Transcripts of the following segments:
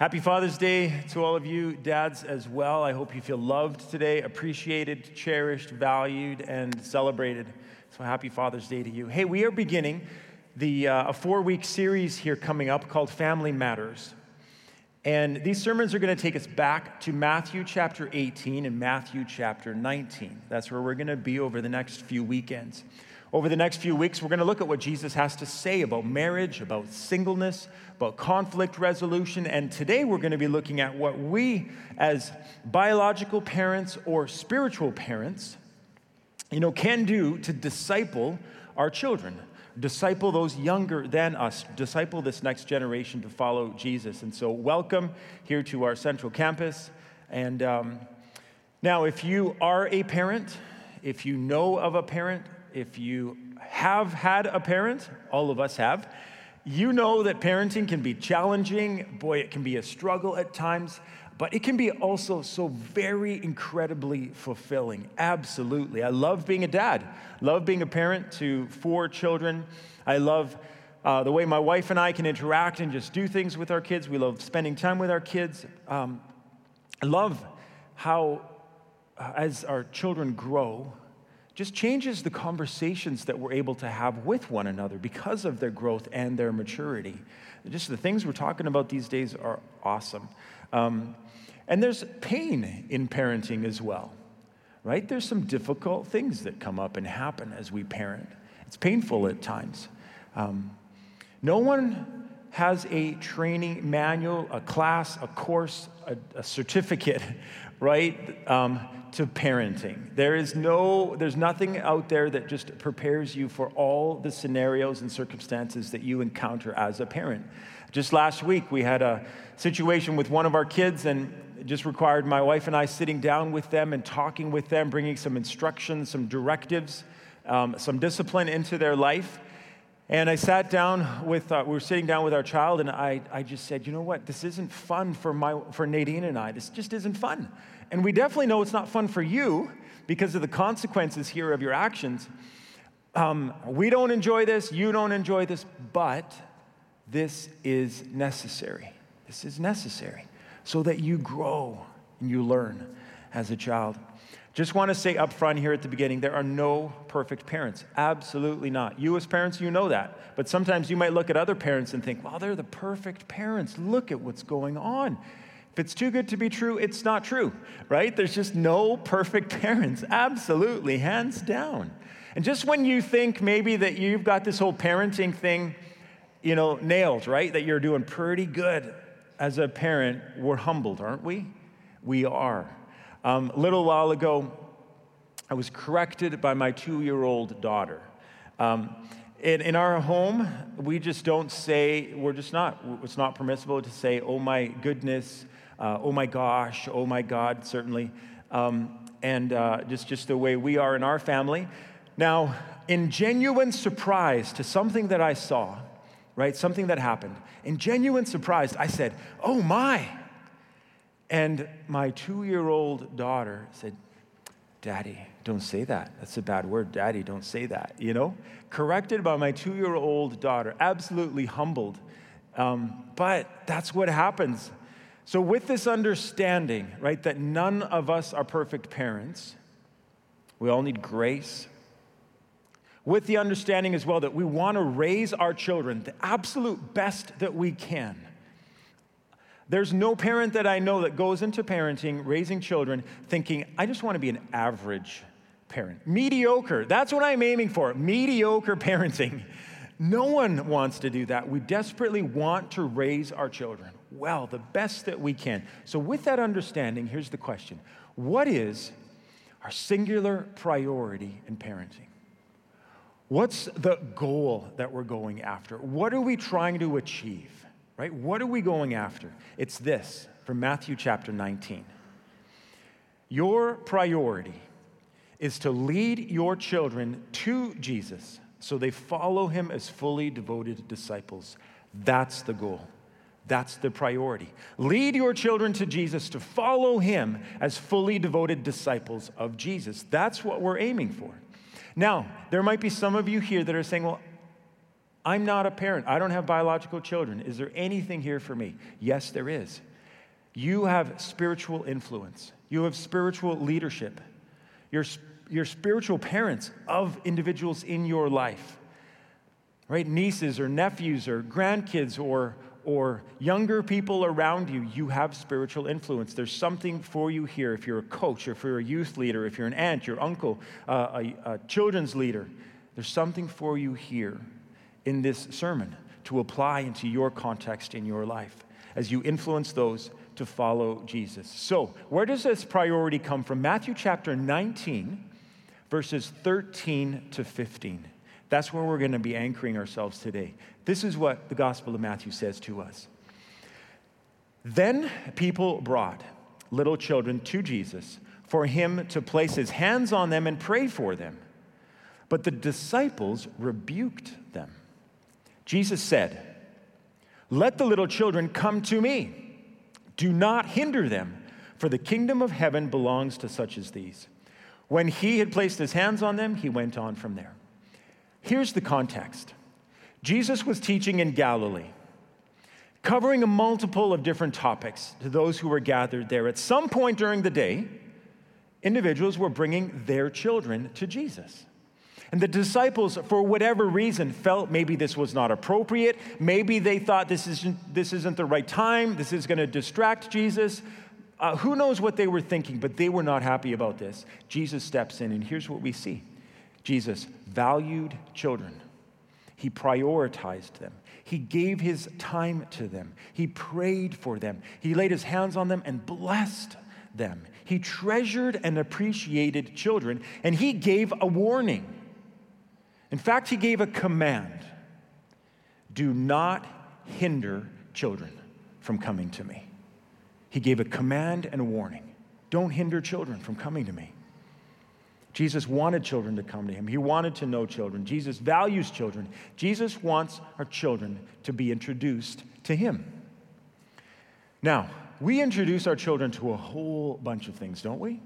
Happy Father's Day to all of you, dads as well. I hope you feel loved today, appreciated, cherished, valued, and celebrated. So happy Father's Day to you. Hey, we are beginning the, uh, a four week series here coming up called Family Matters. And these sermons are going to take us back to Matthew chapter 18 and Matthew chapter 19. That's where we're going to be over the next few weekends. Over the next few weeks, we're going to look at what Jesus has to say about marriage, about singleness, about conflict resolution. And today we're going to be looking at what we, as biological parents or spiritual parents, you know, can do to disciple our children, disciple those younger than us, disciple this next generation to follow Jesus. And so, welcome here to our central campus. And um, now, if you are a parent, if you know of a parent, if you have had a parent, all of us have, you know that parenting can be challenging. Boy, it can be a struggle at times, but it can be also so very incredibly fulfilling. Absolutely. I love being a dad, love being a parent to four children. I love uh, the way my wife and I can interact and just do things with our kids. We love spending time with our kids. Um, I love how, uh, as our children grow, just changes the conversations that we're able to have with one another because of their growth and their maturity. Just the things we're talking about these days are awesome. Um, and there's pain in parenting as well, right? There's some difficult things that come up and happen as we parent. It's painful at times. Um, no one has a training manual, a class, a course, a, a certificate, right? Um, to parenting. There is no, there's nothing out there that just prepares you for all the scenarios and circumstances that you encounter as a parent. Just last week, we had a situation with one of our kids, and it just required my wife and I sitting down with them and talking with them, bringing some instructions, some directives, um, some discipline into their life. And I sat down with, uh, we were sitting down with our child, and I, I just said, you know what, this isn't fun for, my, for Nadine and I. This just isn't fun. And we definitely know it's not fun for you because of the consequences here of your actions. Um, we don't enjoy this, you don't enjoy this, but this is necessary. This is necessary so that you grow and you learn as a child. Just want to say up front here at the beginning there are no perfect parents. Absolutely not. You, as parents, you know that. But sometimes you might look at other parents and think, well, they're the perfect parents. Look at what's going on. If it's too good to be true, it's not true, right? There's just no perfect parents, absolutely, hands down. And just when you think maybe that you've got this whole parenting thing, you know, nailed, right? That you're doing pretty good as a parent, we're humbled, aren't we? We are. Um, a little while ago, I was corrected by my two year old daughter. Um, in, in our home, we just don't say, we're just not, it's not permissible to say, oh my goodness, uh, oh my gosh, oh my God, certainly, um, and uh, just, just the way we are in our family. Now, in genuine surprise to something that I saw, right, something that happened, in genuine surprise, I said, oh my. And my two year old daughter said, Daddy, don't say that. That's a bad word. Daddy, don't say that. You know? Corrected by my two year old daughter, absolutely humbled. Um, but that's what happens so, with this understanding, right, that none of us are perfect parents, we all need grace. With the understanding as well that we want to raise our children the absolute best that we can. There's no parent that I know that goes into parenting, raising children, thinking, I just want to be an average parent. Mediocre. That's what I'm aiming for. Mediocre parenting. No one wants to do that. We desperately want to raise our children well, the best that we can. So, with that understanding, here's the question What is our singular priority in parenting? What's the goal that we're going after? What are we trying to achieve? Right? What are we going after? It's this from Matthew chapter 19. Your priority is to lead your children to Jesus so they follow him as fully devoted disciples. That's the goal. That's the priority. Lead your children to Jesus to follow him as fully devoted disciples of Jesus. That's what we're aiming for. Now, there might be some of you here that are saying, well, I'm not a parent. I don't have biological children. Is there anything here for me? Yes, there is. You have spiritual influence, you have spiritual leadership. You're, you're spiritual parents of individuals in your life, right? Nieces or nephews or grandkids or, or younger people around you, you have spiritual influence. There's something for you here if you're a coach, if you're a youth leader, if you're an aunt, your uncle, uh, a, a children's leader. There's something for you here in this sermon to apply into your context in your life as you influence those to follow Jesus. So, where does this priority come from? Matthew chapter 19, verses 13 to 15. That's where we're going to be anchoring ourselves today. This is what the Gospel of Matthew says to us. Then people brought little children to Jesus for him to place his hands on them and pray for them. But the disciples rebuked. Jesus said, Let the little children come to me. Do not hinder them, for the kingdom of heaven belongs to such as these. When he had placed his hands on them, he went on from there. Here's the context Jesus was teaching in Galilee, covering a multiple of different topics to those who were gathered there. At some point during the day, individuals were bringing their children to Jesus. And the disciples, for whatever reason, felt maybe this was not appropriate. Maybe they thought this isn't, this isn't the right time. This is going to distract Jesus. Uh, who knows what they were thinking, but they were not happy about this. Jesus steps in, and here's what we see Jesus valued children, he prioritized them. He gave his time to them. He prayed for them. He laid his hands on them and blessed them. He treasured and appreciated children, and he gave a warning. In fact, he gave a command do not hinder children from coming to me. He gave a command and a warning don't hinder children from coming to me. Jesus wanted children to come to him. He wanted to know children. Jesus values children. Jesus wants our children to be introduced to him. Now, we introduce our children to a whole bunch of things, don't we?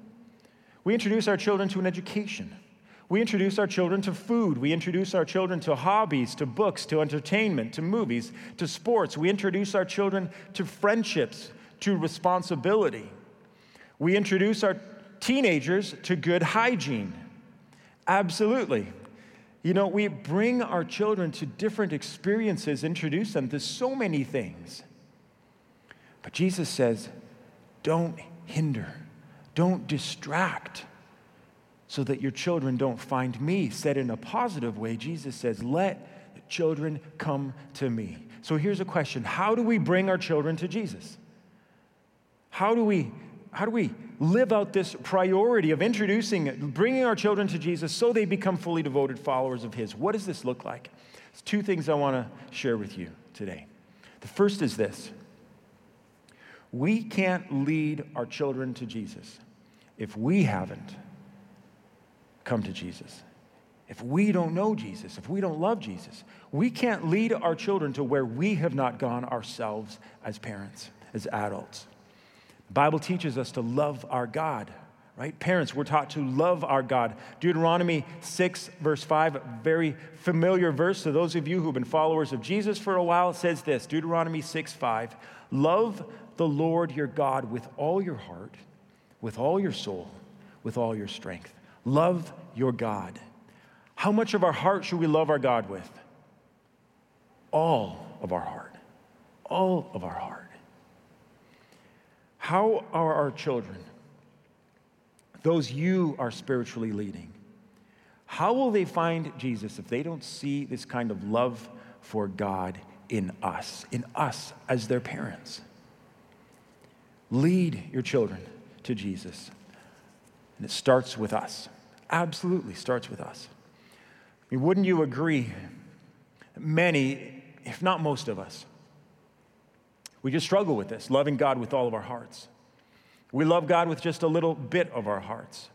We introduce our children to an education. We introduce our children to food. We introduce our children to hobbies, to books, to entertainment, to movies, to sports. We introduce our children to friendships, to responsibility. We introduce our teenagers to good hygiene. Absolutely. You know, we bring our children to different experiences, introduce them to so many things. But Jesus says, don't hinder, don't distract so that your children don't find me. Said in a positive way, Jesus says, Let the children come to me. So here's a question How do we bring our children to Jesus? How do we, how do we live out this priority of introducing, bringing our children to Jesus so they become fully devoted followers of His? What does this look like? It's two things I want to share with you today. The first is this we can't lead our children to Jesus if we haven't come to Jesus. If we don't know Jesus, if we don't love Jesus, we can't lead our children to where we have not gone ourselves as parents, as adults. The Bible teaches us to love our God, right? Parents, we're taught to love our God. Deuteronomy 6, verse 5, very familiar verse to those of you who've been followers of Jesus for a while, says this Deuteronomy 6, 5, love the Lord your God with all your heart, with all your soul, with all your strength. Love your God. How much of our heart should we love our God with? All of our heart. All of our heart. How are our children, those you are spiritually leading, how will they find Jesus if they don't see this kind of love for God in us, in us as their parents? Lead your children to Jesus. And it starts with us absolutely starts with us. I mean, wouldn't you agree? Many, if not most of us, we just struggle with this, loving God with all of our hearts. We love God with just a little bit of our hearts.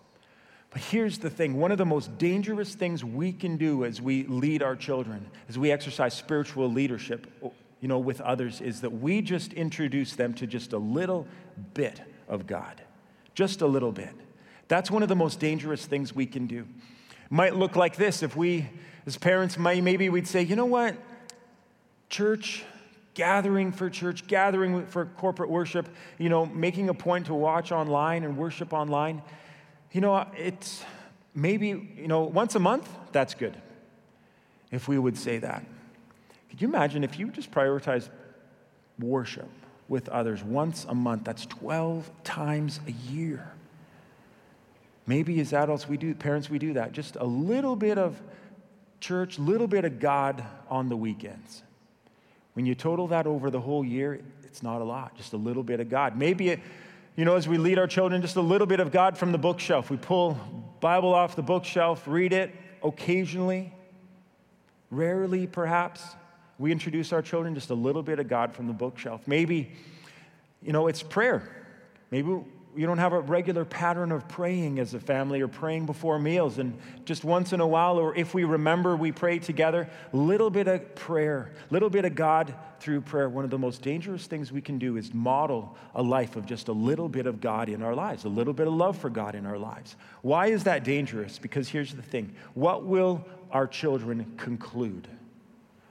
But here's the thing one of the most dangerous things we can do as we lead our children, as we exercise spiritual leadership, you know, with others, is that we just introduce them to just a little bit of God. Just a little bit. That's one of the most dangerous things we can do. Might look like this if we, as parents, might, maybe we'd say, you know what? Church, gathering for church, gathering for corporate worship, you know, making a point to watch online and worship online. You know, it's maybe, you know, once a month, that's good. If we would say that. Could you imagine if you just prioritize worship with others once a month? That's 12 times a year. Maybe as adults, we do, parents, we do that. Just a little bit of church, little bit of God on the weekends. When you total that over the whole year, it's not a lot, just a little bit of God. Maybe, it, you know, as we lead our children, just a little bit of God from the bookshelf. We pull Bible off the bookshelf, read it occasionally, rarely perhaps. We introduce our children just a little bit of God from the bookshelf. Maybe, you know, it's prayer. Maybe you don't have a regular pattern of praying as a family or praying before meals. And just once in a while, or if we remember, we pray together. Little bit of prayer, little bit of God through prayer. One of the most dangerous things we can do is model a life of just a little bit of God in our lives, a little bit of love for God in our lives. Why is that dangerous? Because here's the thing what will our children conclude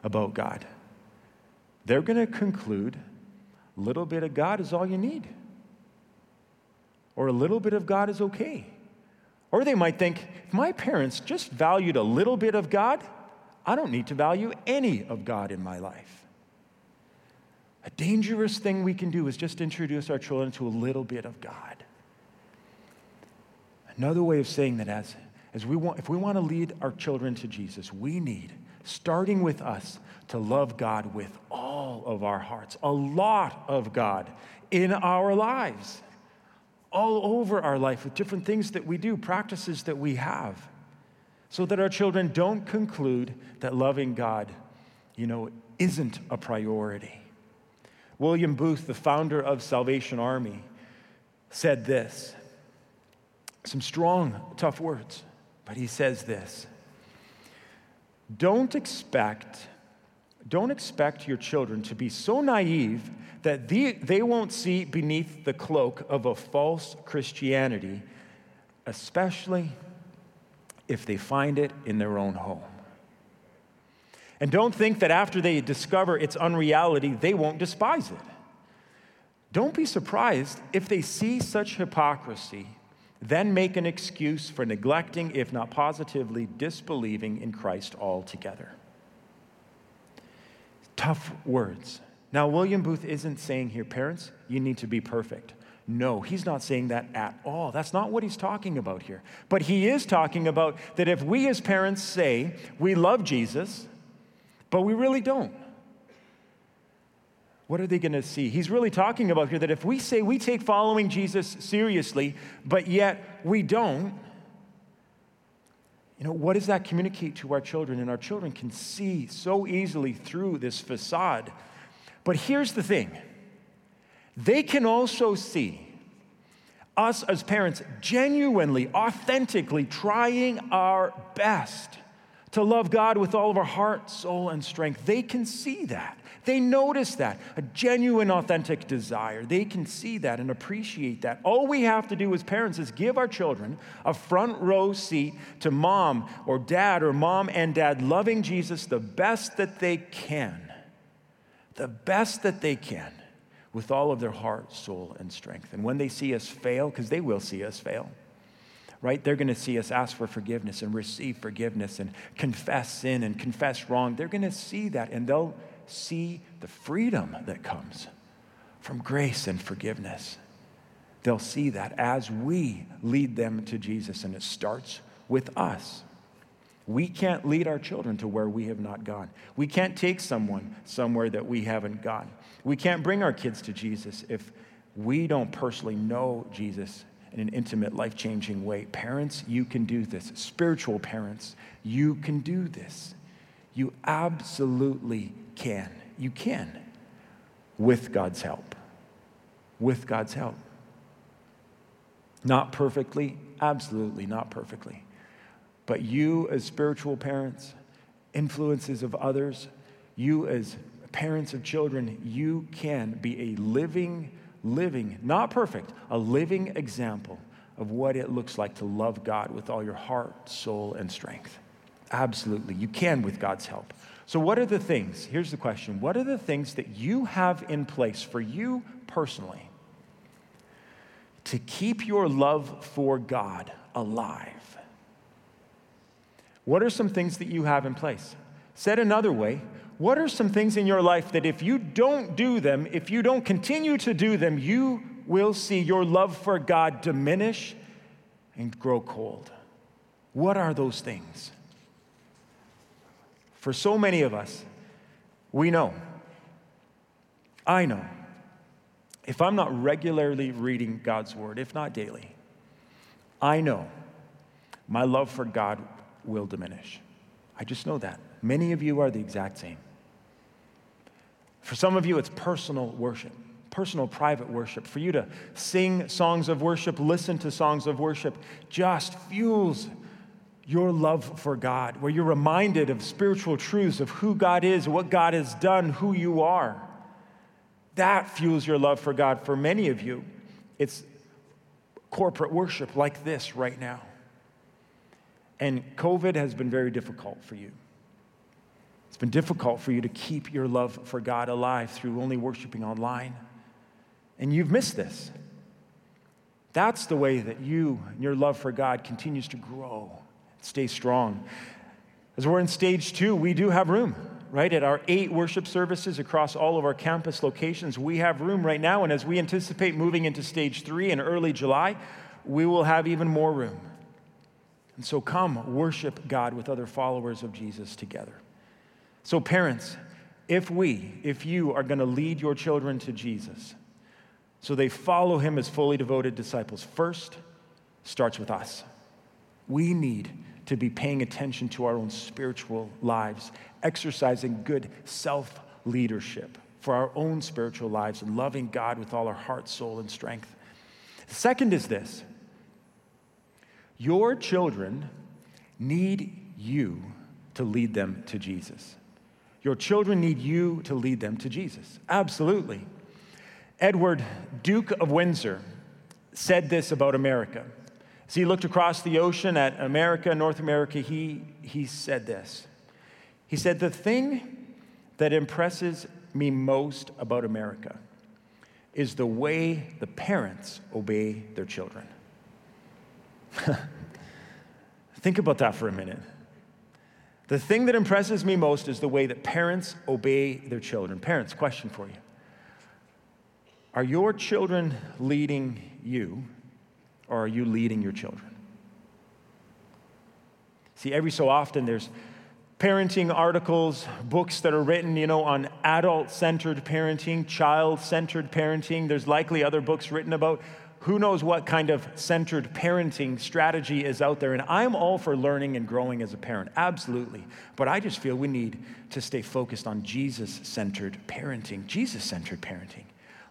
about God? They're going to conclude little bit of God is all you need or a little bit of God is okay. Or they might think, if my parents just valued a little bit of God, I don't need to value any of God in my life. A dangerous thing we can do is just introduce our children to a little bit of God. Another way of saying that as, as we want, if we want to lead our children to Jesus, we need, starting with us, to love God with all of our hearts, a lot of God in our lives all over our life with different things that we do, practices that we have, so that our children don't conclude that loving God, you know, isn't a priority. William Booth, the founder of Salvation Army, said this some strong, tough words, but he says this Don't expect, don't expect your children to be so naive that they, they won't see beneath the cloak of a false Christianity, especially if they find it in their own home. And don't think that after they discover its unreality, they won't despise it. Don't be surprised if they see such hypocrisy, then make an excuse for neglecting, if not positively disbelieving in Christ altogether. Tough words. Now, William Booth isn't saying here, parents, you need to be perfect. No, he's not saying that at all. That's not what he's talking about here. But he is talking about that if we as parents say we love Jesus, but we really don't, what are they going to see? He's really talking about here that if we say we take following Jesus seriously, but yet we don't, you know, what does that communicate to our children? And our children can see so easily through this facade but here's the thing they can also see us as parents genuinely, authentically trying our best to love God with all of our heart, soul, and strength. They can see that. They notice that, a genuine, authentic desire. They can see that and appreciate that. All we have to do as parents is give our children a front row seat to mom or dad or mom and dad loving Jesus the best that they can the best that they can with all of their heart, soul, and strength. And when they see us fail, because they will see us fail, right? They're going to see us ask for forgiveness and receive forgiveness and confess sin and confess wrong. They're going to see that and they'll see the freedom that comes from grace and forgiveness. They'll see that as we lead them to Jesus, and it starts with us. We can't lead our children to where we have not gone. We can't take someone somewhere that we haven't gone. We can't bring our kids to Jesus if we don't personally know Jesus in an intimate, life changing way. Parents, you can do this. Spiritual parents, you can do this. You absolutely can. You can with God's help. With God's help. Not perfectly, absolutely not perfectly. But you, as spiritual parents, influences of others, you, as parents of children, you can be a living, living, not perfect, a living example of what it looks like to love God with all your heart, soul, and strength. Absolutely. You can with God's help. So, what are the things? Here's the question What are the things that you have in place for you personally to keep your love for God alive? What are some things that you have in place? Said another way, what are some things in your life that if you don't do them, if you don't continue to do them, you will see your love for God diminish and grow cold? What are those things? For so many of us, we know, I know, if I'm not regularly reading God's word, if not daily, I know my love for God will diminish. I just know that. Many of you are the exact same. For some of you, it's personal worship, personal private worship. For you to sing songs of worship, listen to songs of worship, just fuels your love for God, where you're reminded of spiritual truths of who God is, what God has done, who you are. That fuels your love for God. For many of you, it's corporate worship like this right now. And COVID has been very difficult for you. It's been difficult for you to keep your love for God alive through only worshiping online. And you've missed this. That's the way that you and your love for God continues to grow, stay strong. As we're in stage two, we do have room, right? At our eight worship services across all of our campus locations, we have room right now. And as we anticipate moving into stage three in early July, we will have even more room. And so come worship God with other followers of Jesus together. So, parents, if we, if you are going to lead your children to Jesus, so they follow him as fully devoted disciples, first starts with us. We need to be paying attention to our own spiritual lives, exercising good self leadership for our own spiritual lives, and loving God with all our heart, soul, and strength. Second is this your children need you to lead them to Jesus. Your children need you to lead them to Jesus. Absolutely. Edward, Duke of Windsor, said this about America. As he looked across the ocean at America, North America, he, he said this. He said, The thing that impresses me most about America is the way the parents obey their children. Think about that for a minute. The thing that impresses me most is the way that parents obey their children. Parents, question for you Are your children leading you, or are you leading your children? See, every so often there's parenting articles, books that are written, you know, on adult-centered parenting, child-centered parenting. There's likely other books written about who knows what kind of centered parenting strategy is out there. And I'm all for learning and growing as a parent, absolutely. But I just feel we need to stay focused on Jesus centered parenting, Jesus centered parenting,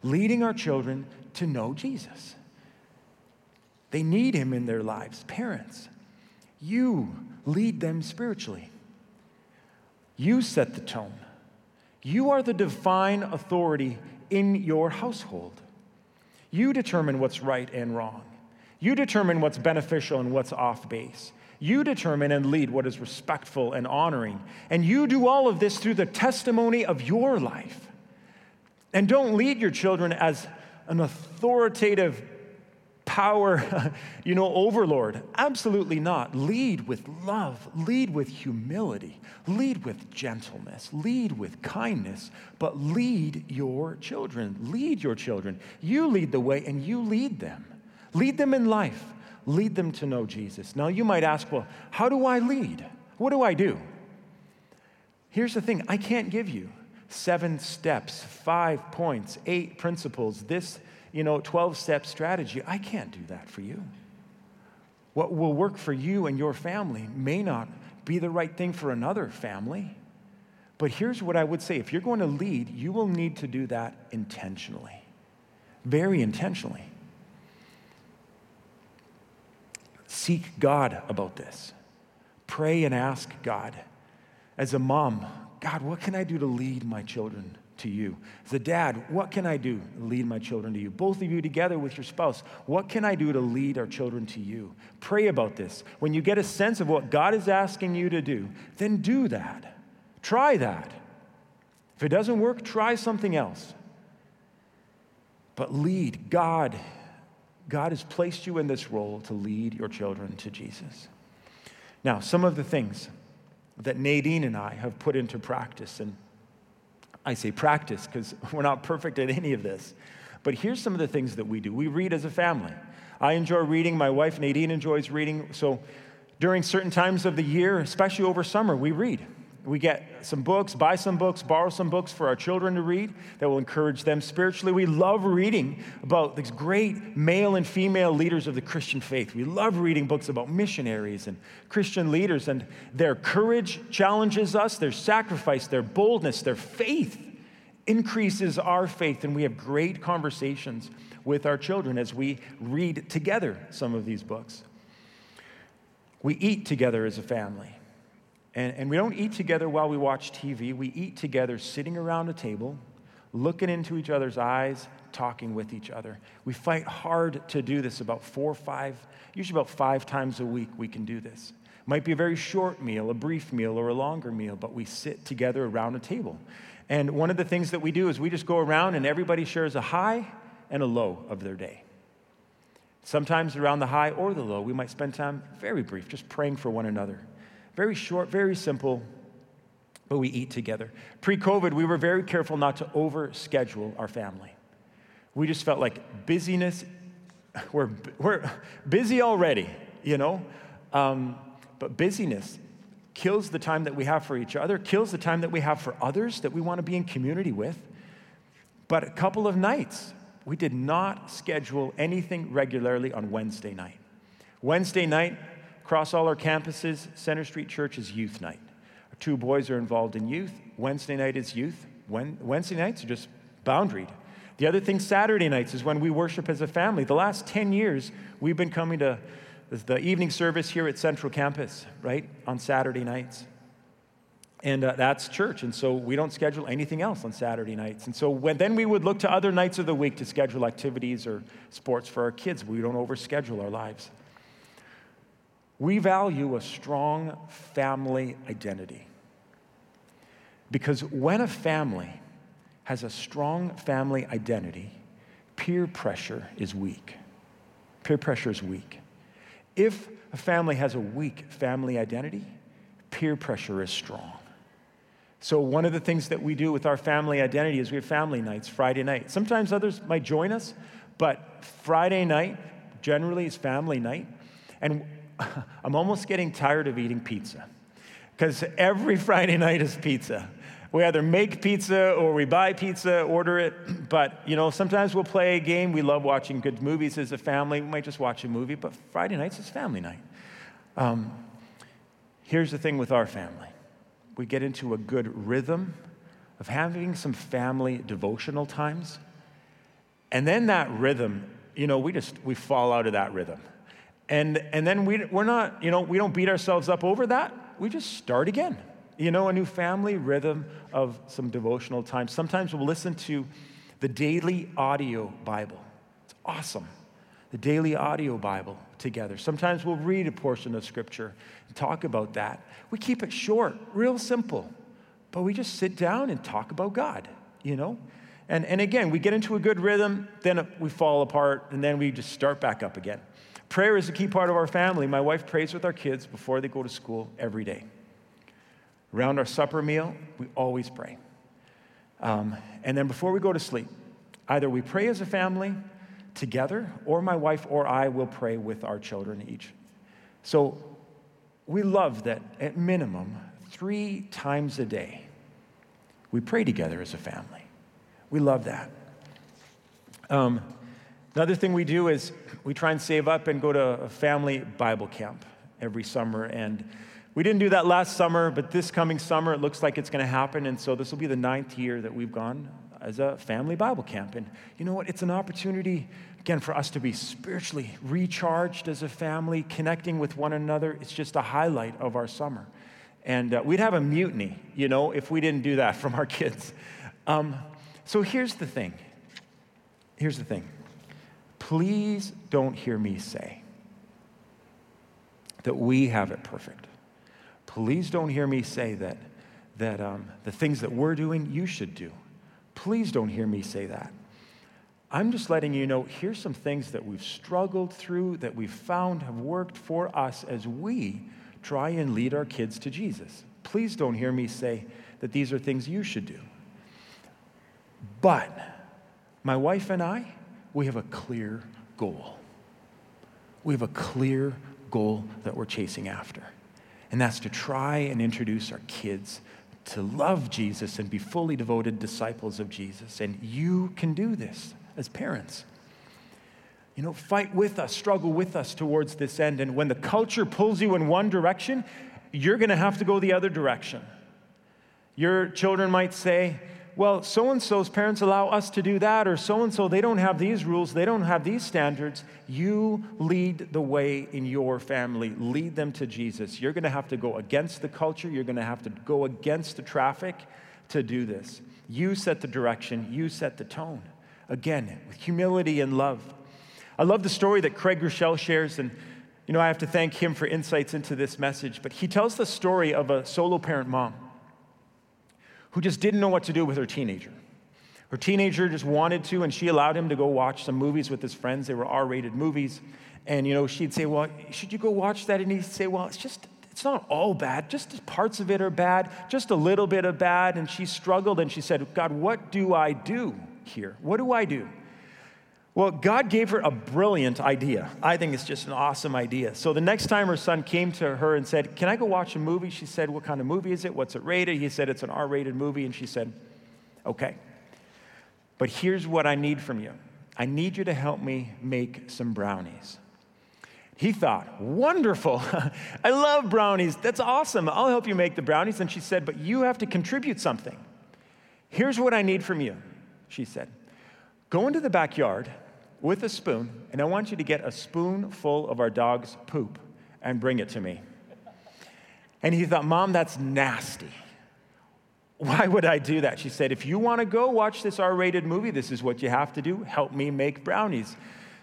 leading our children to know Jesus. They need him in their lives. Parents, you lead them spiritually. You set the tone. You are the divine authority in your household. You determine what's right and wrong. You determine what's beneficial and what's off base. You determine and lead what is respectful and honoring. And you do all of this through the testimony of your life. And don't lead your children as an authoritative power, you know, overlord. Absolutely not. Lead with love, lead with humility, lead with gentleness, lead with kindness, but lead your children. Lead your children. You lead the way and you lead them. Lead them in life. Lead them to know Jesus. Now, you might ask, well, how do I lead? What do I do? Here's the thing I can't give you seven steps, five points, eight principles, this you know, 12 step strategy. I can't do that for you. What will work for you and your family may not be the right thing for another family. But here's what I would say if you're going to lead, you will need to do that intentionally, very intentionally. Seek God about this. Pray and ask God. As a mom, God, what can I do to lead my children to you. As a dad, what can I do to lead my children to you? Both of you together with your spouse, what can I do to lead our children to you? Pray about this. When you get a sense of what God is asking you to do, then do that. Try that. If it doesn't work, try something else. But lead. God, God has placed you in this role to lead your children to Jesus. Now, some of the things that Nadine and I have put into practice, and I say practice because we're not perfect at any of this, but here's some of the things that we do. We read as a family. I enjoy reading, my wife Nadine enjoys reading. So during certain times of the year, especially over summer, we read. We get some books, buy some books, borrow some books for our children to read that will encourage them spiritually. We love reading about these great male and female leaders of the Christian faith. We love reading books about missionaries and Christian leaders, and their courage challenges us, their sacrifice, their boldness, their faith increases our faith, and we have great conversations with our children as we read together some of these books. We eat together as a family. And, and we don't eat together while we watch TV. We eat together sitting around a table, looking into each other's eyes, talking with each other. We fight hard to do this about four or five, usually about five times a week, we can do this. Might be a very short meal, a brief meal, or a longer meal, but we sit together around a table. And one of the things that we do is we just go around and everybody shares a high and a low of their day. Sometimes around the high or the low, we might spend time very brief, just praying for one another. Very short, very simple, but we eat together. Pre COVID, we were very careful not to over schedule our family. We just felt like busyness, we're, we're busy already, you know? Um, but busyness kills the time that we have for each other, kills the time that we have for others that we want to be in community with. But a couple of nights, we did not schedule anything regularly on Wednesday night. Wednesday night, Across all our campuses, Center Street Church is youth night. Our two boys are involved in youth. Wednesday night is youth. Wednesday nights are just boundaried. The other thing, Saturday nights, is when we worship as a family. The last 10 years, we've been coming to the evening service here at Central Campus, right, on Saturday nights. And uh, that's church. And so we don't schedule anything else on Saturday nights. And so when, then we would look to other nights of the week to schedule activities or sports for our kids. We don't overschedule our lives. We value a strong family identity. Because when a family has a strong family identity, peer pressure is weak. Peer pressure is weak. If a family has a weak family identity, peer pressure is strong. So, one of the things that we do with our family identity is we have family nights, Friday night. Sometimes others might join us, but Friday night generally is family night. And I'm almost getting tired of eating pizza because every Friday night is pizza. We either make pizza or we buy pizza, order it. But, you know, sometimes we'll play a game. We love watching good movies as a family. We might just watch a movie, but Friday nights is family night. Um, here's the thing with our family we get into a good rhythm of having some family devotional times. And then that rhythm, you know, we just, we fall out of that rhythm. And, and then we, we're not, you know, we don't beat ourselves up over that. We just start again. You know, a new family rhythm of some devotional time. Sometimes we'll listen to the daily audio Bible. It's awesome. The daily audio Bible together. Sometimes we'll read a portion of scripture and talk about that. We keep it short, real simple, but we just sit down and talk about God, you know? And, and again, we get into a good rhythm, then we fall apart, and then we just start back up again. Prayer is a key part of our family. My wife prays with our kids before they go to school every day. Around our supper meal, we always pray. Um, and then before we go to sleep, either we pray as a family together, or my wife or I will pray with our children each. So we love that at minimum, three times a day, we pray together as a family. We love that. Um, Another thing we do is we try and save up and go to a family Bible camp every summer. And we didn't do that last summer, but this coming summer it looks like it's going to happen. And so this will be the ninth year that we've gone as a family Bible camp. And you know what? It's an opportunity, again, for us to be spiritually recharged as a family, connecting with one another. It's just a highlight of our summer. And uh, we'd have a mutiny, you know, if we didn't do that from our kids. Um, so here's the thing. Here's the thing please don't hear me say that we have it perfect. Please don't hear me say that, that um, the things that we're doing, you should do. Please don't hear me say that. I'm just letting you know here's some things that we've struggled through, that we've found have worked for us as we try and lead our kids to Jesus. Please don't hear me say that these are things you should do. But my wife and I, we have a clear goal. We have a clear goal that we're chasing after, and that's to try and introduce our kids to love Jesus and be fully devoted disciples of Jesus. And you can do this as parents. You know, fight with us, struggle with us towards this end. And when the culture pulls you in one direction, you're going to have to go the other direction. Your children might say, well, so and so's parents allow us to do that, or so and so, they don't have these rules, they don't have these standards. You lead the way in your family, lead them to Jesus. You're going to have to go against the culture, you're going to have to go against the traffic to do this. You set the direction, you set the tone. Again, with humility and love. I love the story that Craig Groeschel shares, and you know, I have to thank him for insights into this message, but he tells the story of a solo parent mom who just didn't know what to do with her teenager. Her teenager just wanted to, and she allowed him to go watch some movies with his friends. They were R rated movies. And, you know, she'd say, Well, should you go watch that? And he'd say, Well, it's just, it's not all bad. Just parts of it are bad, just a little bit of bad. And she struggled and she said, God, what do I do here? What do I do? Well, God gave her a brilliant idea. I think it's just an awesome idea. So the next time her son came to her and said, Can I go watch a movie? She said, What kind of movie is it? What's it rated? He said, It's an R rated movie. And she said, Okay. But here's what I need from you I need you to help me make some brownies. He thought, Wonderful. I love brownies. That's awesome. I'll help you make the brownies. And she said, But you have to contribute something. Here's what I need from you, she said. Go into the backyard with a spoon, and I want you to get a spoonful of our dog's poop and bring it to me. And he thought, Mom, that's nasty. Why would I do that? She said, If you want to go watch this R rated movie, this is what you have to do. Help me make brownies.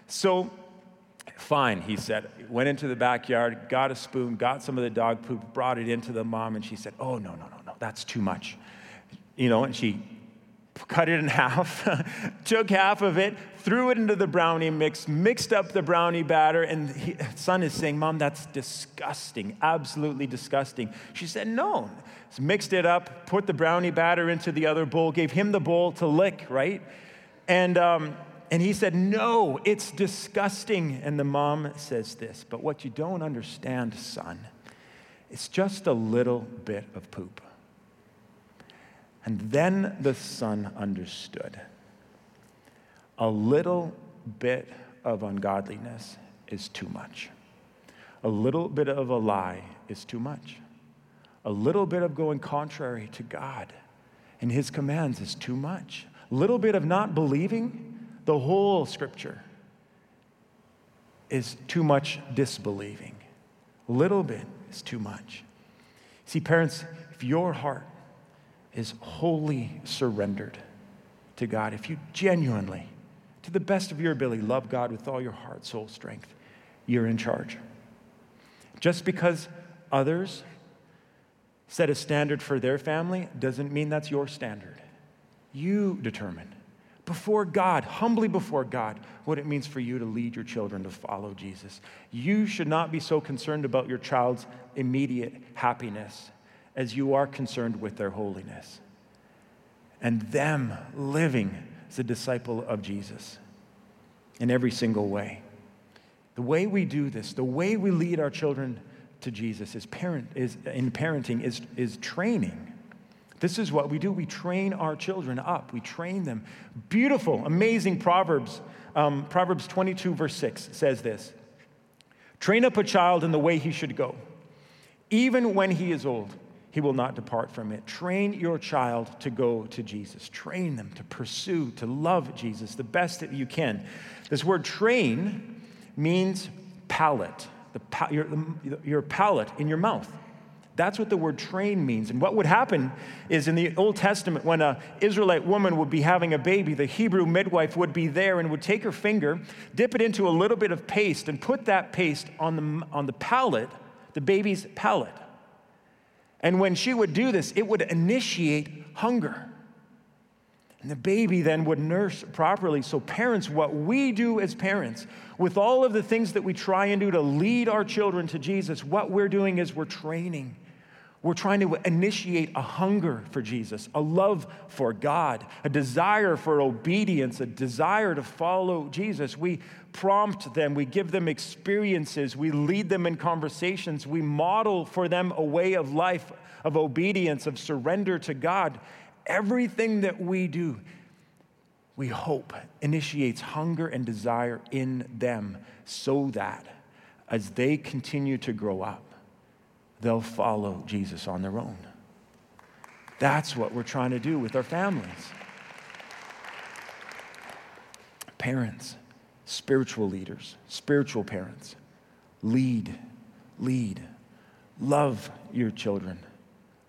So, fine, he said. Went into the backyard, got a spoon, got some of the dog poop, brought it into the mom, and she said, Oh, no, no, no, no, that's too much. You know, and she cut it in half, took half of it, threw it into the brownie mix, mixed up the brownie batter, and he, son is saying, Mom, that's disgusting, absolutely disgusting. She said, No. So mixed it up, put the brownie batter into the other bowl, gave him the bowl to lick, right? And, um, and he said, No, it's disgusting. And the mom says this, But what you don't understand, son, it's just a little bit of poop. And then the son understood. A little bit of ungodliness is too much. A little bit of a lie is too much. A little bit of going contrary to God and his commands is too much. A little bit of not believing the whole scripture is too much disbelieving. A little bit is too much. See, parents, if your heart is wholly surrendered to God, if you genuinely, to the best of your ability, love God with all your heart, soul, strength, you're in charge. Just because others set a standard for their family doesn't mean that's your standard. You determine before God, humbly before God, what it means for you to lead your children to follow Jesus. You should not be so concerned about your child's immediate happiness as you are concerned with their holiness and them living as a disciple of Jesus in every single way. The way we do this, the way we lead our children to Jesus is parent is in parenting is, is training. This is what we do. We train our children up. We train them. Beautiful, amazing Proverbs. Um, Proverbs 22, verse 6 says this Train up a child in the way he should go. Even when he is old, he will not depart from it. Train your child to go to Jesus. Train them to pursue, to love Jesus the best that you can. This word train means palate, the your, your palate in your mouth. That's what the word train means. And what would happen is in the Old Testament, when an Israelite woman would be having a baby, the Hebrew midwife would be there and would take her finger, dip it into a little bit of paste, and put that paste on the, on the palate, the baby's palate. And when she would do this, it would initiate hunger. And the baby then would nurse properly. So, parents, what we do as parents, with all of the things that we try and do to lead our children to Jesus, what we're doing is we're training. We're trying to initiate a hunger for Jesus, a love for God, a desire for obedience, a desire to follow Jesus. We prompt them, we give them experiences, we lead them in conversations, we model for them a way of life, of obedience, of surrender to God. Everything that we do, we hope, initiates hunger and desire in them so that as they continue to grow up, they'll follow Jesus on their own. That's what we're trying to do with our families. Parents, spiritual leaders, spiritual parents, lead, lead, love your children,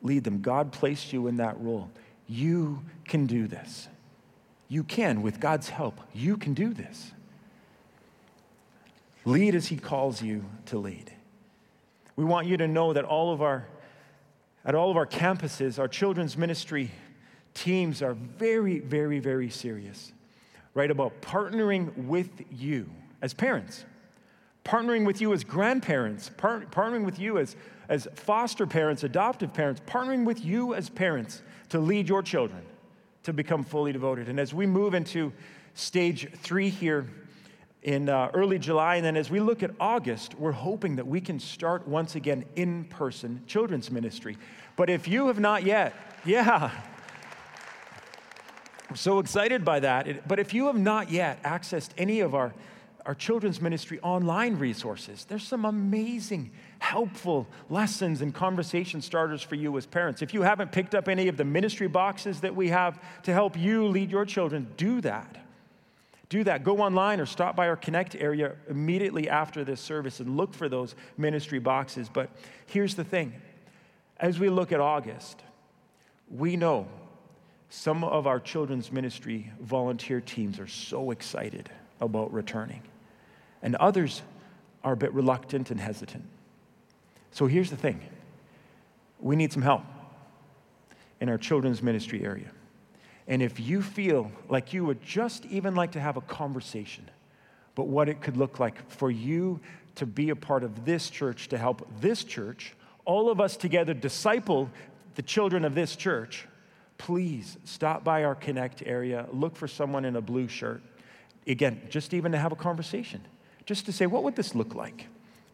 lead them. God placed you in that role. You can do this. You can, with God's help, you can do this. Lead as He calls you to lead. We want you to know that all of our, at all of our campuses, our children's ministry teams are very, very, very serious, right? About partnering with you as parents, partnering with you as grandparents, par- partnering with you as, as foster parents, adoptive parents, partnering with you as parents to lead your children to become fully devoted. And as we move into stage three here, in uh, early July. And then as we look at August, we're hoping that we can start once again in person children's ministry. But if you have not yet, yeah, I'm so excited by that. But if you have not yet accessed any of our, our children's ministry online resources, there's some amazing, helpful lessons and conversation starters for you as parents. If you haven't picked up any of the ministry boxes that we have to help you lead your children, do that do that. Go online or stop by our Connect area immediately after this service and look for those ministry boxes. But here's the thing as we look at August, we know some of our children's ministry volunteer teams are so excited about returning, and others are a bit reluctant and hesitant. So here's the thing we need some help in our children's ministry area. And if you feel like you would just even like to have a conversation, but what it could look like for you to be a part of this church, to help this church, all of us together disciple the children of this church, please stop by our Connect area, look for someone in a blue shirt. Again, just even to have a conversation, just to say, what would this look like?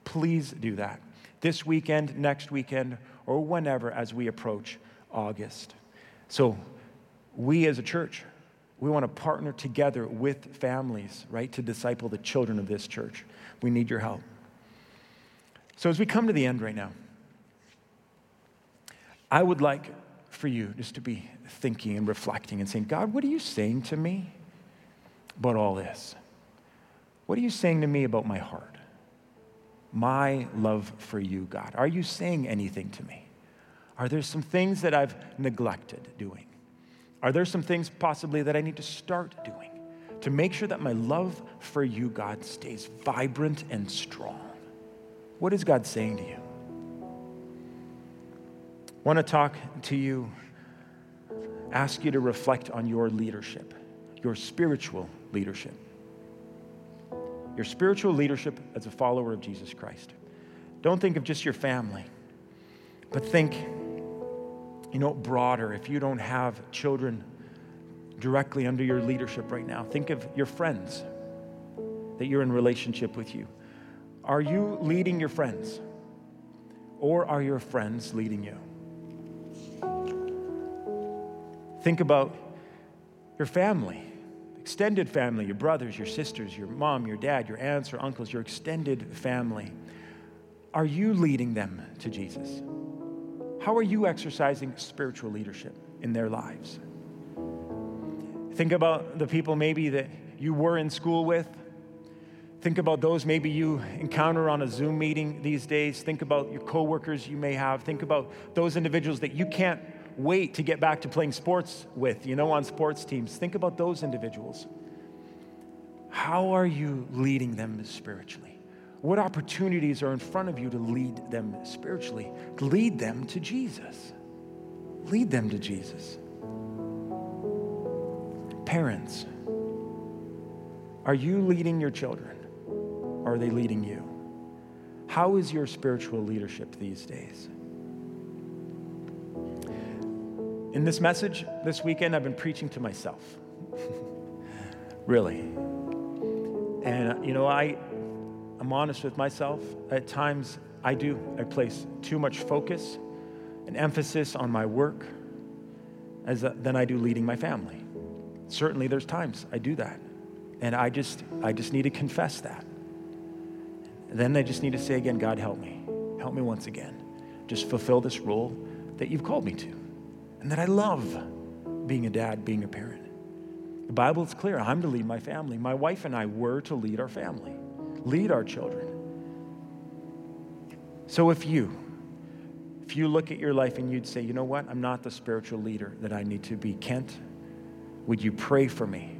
Please do that this weekend, next weekend, or whenever as we approach August. So, we as a church, we want to partner together with families, right, to disciple the children of this church. We need your help. So, as we come to the end right now, I would like for you just to be thinking and reflecting and saying, God, what are you saying to me about all this? What are you saying to me about my heart? My love for you, God. Are you saying anything to me? Are there some things that I've neglected doing? Are there some things possibly that I need to start doing to make sure that my love for you, God, stays vibrant and strong? What is God saying to you? I want to talk to you, ask you to reflect on your leadership, your spiritual leadership. Your spiritual leadership as a follower of Jesus Christ. Don't think of just your family, but think you know, broader, if you don't have children directly under your leadership right now, think of your friends that you're in relationship with you. Are you leading your friends? Or are your friends leading you? Think about your family, extended family, your brothers, your sisters, your mom, your dad, your aunts or uncles, your extended family. Are you leading them to Jesus? How are you exercising spiritual leadership in their lives? Think about the people maybe that you were in school with. Think about those maybe you encounter on a Zoom meeting these days. Think about your coworkers you may have. Think about those individuals that you can't wait to get back to playing sports with, you know, on sports teams. Think about those individuals. How are you leading them spiritually? What opportunities are in front of you to lead them spiritually? Lead them to Jesus. Lead them to Jesus. Parents, are you leading your children? Or are they leading you? How is your spiritual leadership these days? In this message this weekend, I've been preaching to myself. really. And, you know, I, I'm honest with myself. At times, I do. I place too much focus and emphasis on my work as a, than I do leading my family. Certainly, there's times I do that. And I just, I just need to confess that. And then I just need to say again, God, help me. Help me once again. Just fulfill this role that you've called me to and that I love being a dad, being a parent. The Bible is clear. I'm to lead my family. My wife and I were to lead our family, lead our children. So if you, if you look at your life and you'd say, you know what, I'm not the spiritual leader that I need to be, Kent, would you pray for me?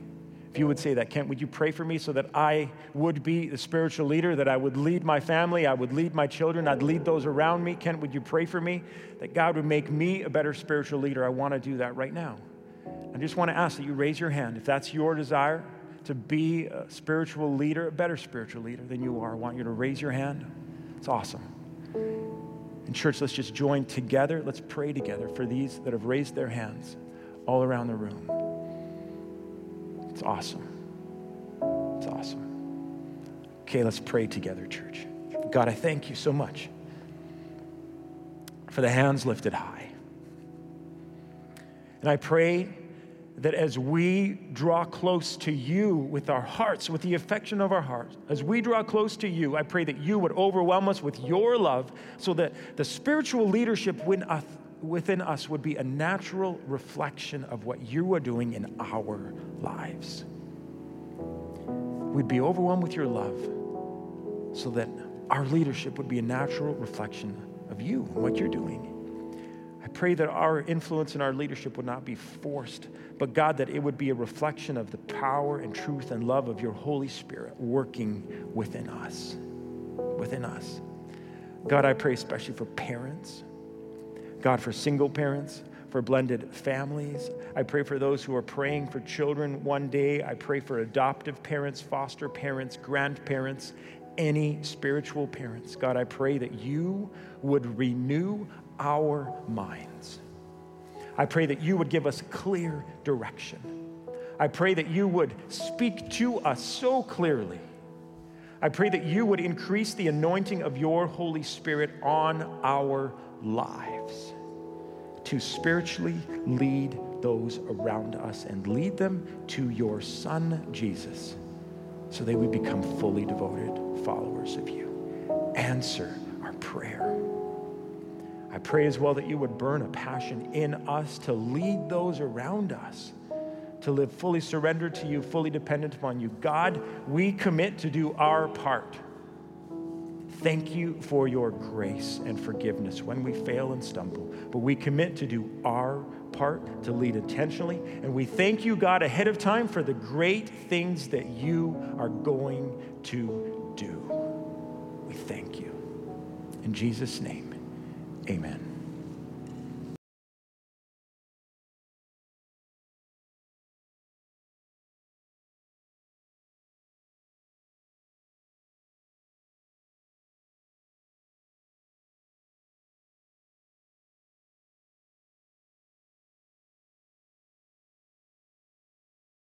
If you would say that, Kent, would you pray for me so that I would be the spiritual leader, that I would lead my family, I would lead my children, I'd lead those around me? Kent, would you pray for me that God would make me a better spiritual leader? I want to do that right now. I just want to ask that you raise your hand. If that's your desire to be a spiritual leader, a better spiritual leader than you are, I want you to raise your hand. It's awesome. And, church, let's just join together. Let's pray together for these that have raised their hands all around the room. It's awesome. It's awesome. Okay, let's pray together, church. God, I thank you so much for the hands lifted high. And I pray that as we draw close to you with our hearts, with the affection of our hearts, as we draw close to you, I pray that you would overwhelm us with your love so that the spiritual leadership within us would be a natural reflection of what you are doing in our lives. We'd be overwhelmed with your love so that our leadership would be a natural reflection of you and what you're doing. I pray that our influence and our leadership would not be forced, but God, that it would be a reflection of the power and truth and love of your Holy Spirit working within us. Within us. God, I pray especially for parents God, for single parents, for blended families. I pray for those who are praying for children one day. I pray for adoptive parents, foster parents, grandparents, any spiritual parents. God, I pray that you would renew our minds. I pray that you would give us clear direction. I pray that you would speak to us so clearly. I pray that you would increase the anointing of your Holy Spirit on our lives to spiritually lead those around us and lead them to your Son, Jesus, so they would become fully devoted followers of you. Answer our prayer. I pray as well that you would burn a passion in us to lead those around us to live fully surrendered to you, fully dependent upon you. God, we commit to do our part Thank you for your grace and forgiveness when we fail and stumble. But we commit to do our part to lead intentionally. And we thank you, God, ahead of time for the great things that you are going to do. We thank you. In Jesus' name, amen.